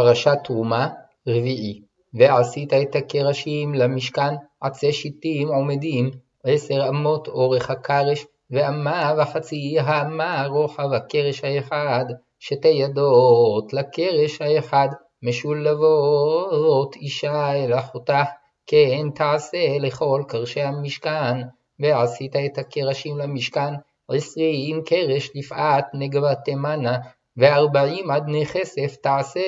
פרשת תרומה, רביעי. ועשית את הקרשים למשכן, עצי שיטים עומדים, עשר אמות אורך הקרש, ואמה וחצי האמה רוחב הקרש האחד, שתי ידות לקרש האחד, משולבות אישה אל אחותה, כן תעשה לכל קרשי המשכן, ועשית את הקרשים למשכן, עשרים קרש לפאת נגבה תימנה, וארבעים אדני כסף תעשה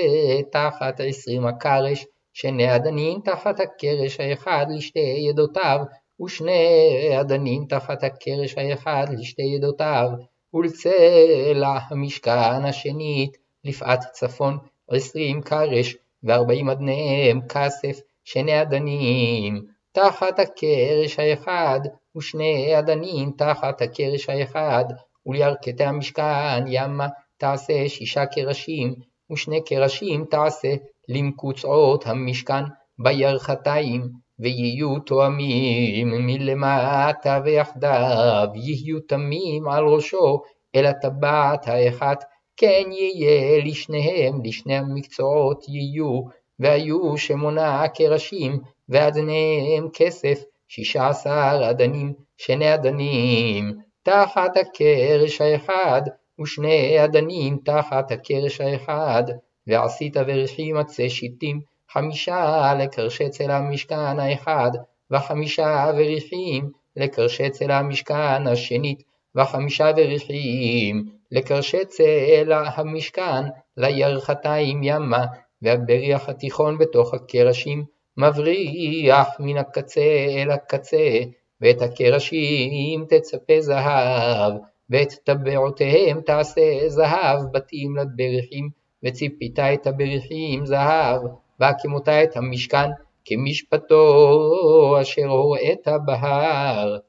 תחת עשרים הקרש, שני אדנים תחת הקרש האחד לשתי ידותיו, ושני אדנים תחת הקרש האחד לשתי ידותיו, ולצלע המשכן השנית לפאת צפון עשרים קרש, וארבעים אדניהם כסף, שני אדנים תחת הקרש האחד, ושני אדנים תחת הקרש האחד, ולירכתי המשכן ימה תעשה שישה קרשים, ושני קרשים תעשה למקוצעות המשכן בירכתיים, ויהיו תואמים מלמטה ויחדיו, יהיו תמים על ראשו, אל הטבעת האחת, כן יהיה לשניהם, לשני המקצועות יהיו, והיו שמונה קרשים, ואדניהם כסף, שישה עשר אדנים, שני אדנים, תחת הקרש האחד, ושני אדנים תחת הקרש האחד, ועשית וריחים עצי שיטים, חמישה לקרשי צל המשכן האחד, וחמישה וריחים לקרשי צל המשכן השנית, וחמישה וריחים לקרשי צל המשכן לירכתיים ימה, והבריח התיכון בתוך הקרשים, מבריח מן הקצה אל הקצה, ואת הקרשים תצפה זהב, ואת טבעותיהם תעשה זהב בתים לבריחים, וציפית את הבריחים זהב, והקימותה את המשכן כמשפטו אשר הוראת בהר.